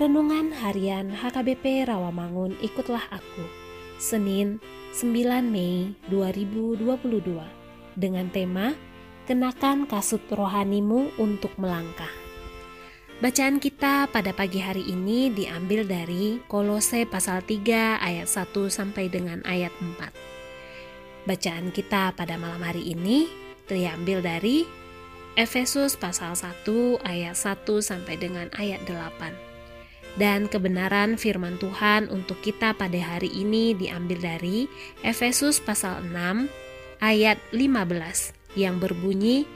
Renungan Harian HKBP Rawamangun Ikutlah Aku Senin 9 Mei 2022 dengan tema Kenakan kasut rohanimu untuk melangkah Bacaan kita pada pagi hari ini diambil dari Kolose pasal 3 ayat 1 sampai dengan ayat 4. Bacaan kita pada malam hari ini diambil dari Efesus pasal 1 ayat 1 sampai dengan ayat 8. Dan kebenaran firman Tuhan untuk kita pada hari ini diambil dari Efesus pasal 6 ayat 15 yang berbunyi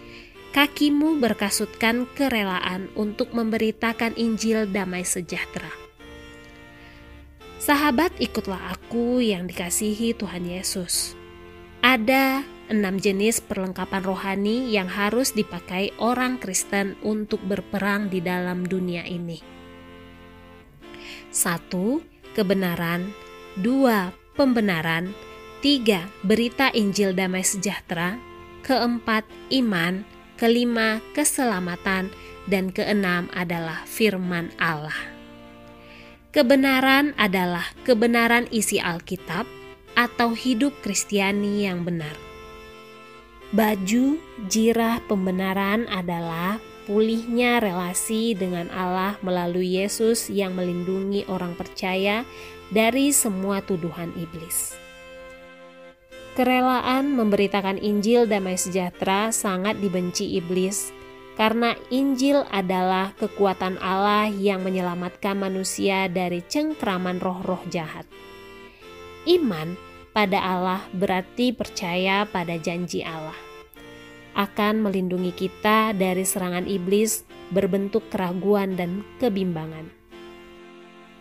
kakimu berkasutkan kerelaan untuk memberitakan Injil damai sejahtera. Sahabat, ikutlah aku yang dikasihi Tuhan Yesus. Ada enam jenis perlengkapan rohani yang harus dipakai orang Kristen untuk berperang di dalam dunia ini. Satu, kebenaran. Dua, pembenaran. Tiga, berita Injil damai sejahtera. Keempat, iman kelima keselamatan, dan keenam adalah firman Allah. Kebenaran adalah kebenaran isi Alkitab atau hidup Kristiani yang benar. Baju jirah pembenaran adalah pulihnya relasi dengan Allah melalui Yesus yang melindungi orang percaya dari semua tuduhan iblis. Kerelaan memberitakan Injil damai sejahtera sangat dibenci iblis karena Injil adalah kekuatan Allah yang menyelamatkan manusia dari cengkraman roh-roh jahat. Iman pada Allah berarti percaya pada janji Allah. Akan melindungi kita dari serangan iblis berbentuk keraguan dan kebimbangan.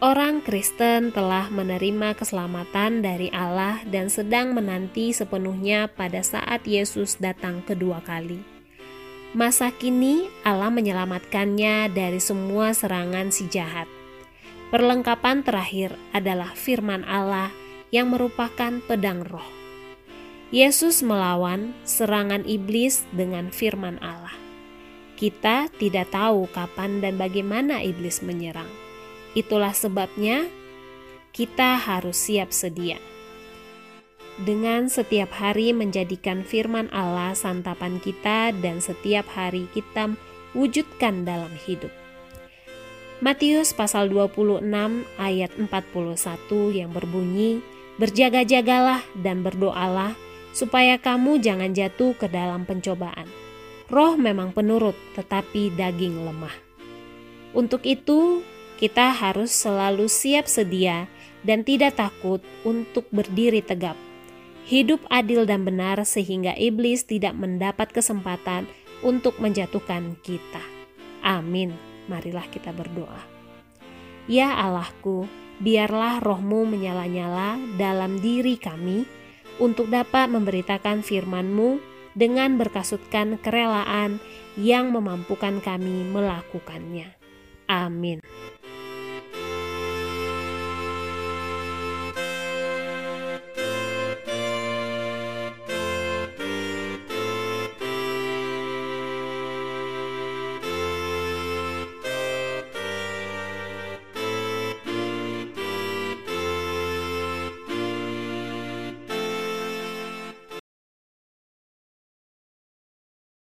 Orang Kristen telah menerima keselamatan dari Allah dan sedang menanti sepenuhnya pada saat Yesus datang kedua kali. Masa kini Allah menyelamatkannya dari semua serangan si jahat. Perlengkapan terakhir adalah firman Allah yang merupakan pedang roh. Yesus melawan serangan iblis dengan firman Allah. Kita tidak tahu kapan dan bagaimana iblis menyerang Itulah sebabnya kita harus siap sedia. Dengan setiap hari menjadikan firman Allah santapan kita dan setiap hari kita wujudkan dalam hidup. Matius pasal 26 ayat 41 yang berbunyi, Berjaga-jagalah dan berdoalah supaya kamu jangan jatuh ke dalam pencobaan. Roh memang penurut, tetapi daging lemah. Untuk itu, kita harus selalu siap sedia dan tidak takut untuk berdiri tegap. Hidup adil dan benar sehingga iblis tidak mendapat kesempatan untuk menjatuhkan kita. Amin. Marilah kita berdoa. Ya Allahku, biarlah rohmu menyala-nyala dalam diri kami untuk dapat memberitakan firman-Mu dengan berkasutkan kerelaan yang memampukan kami melakukannya. Amin.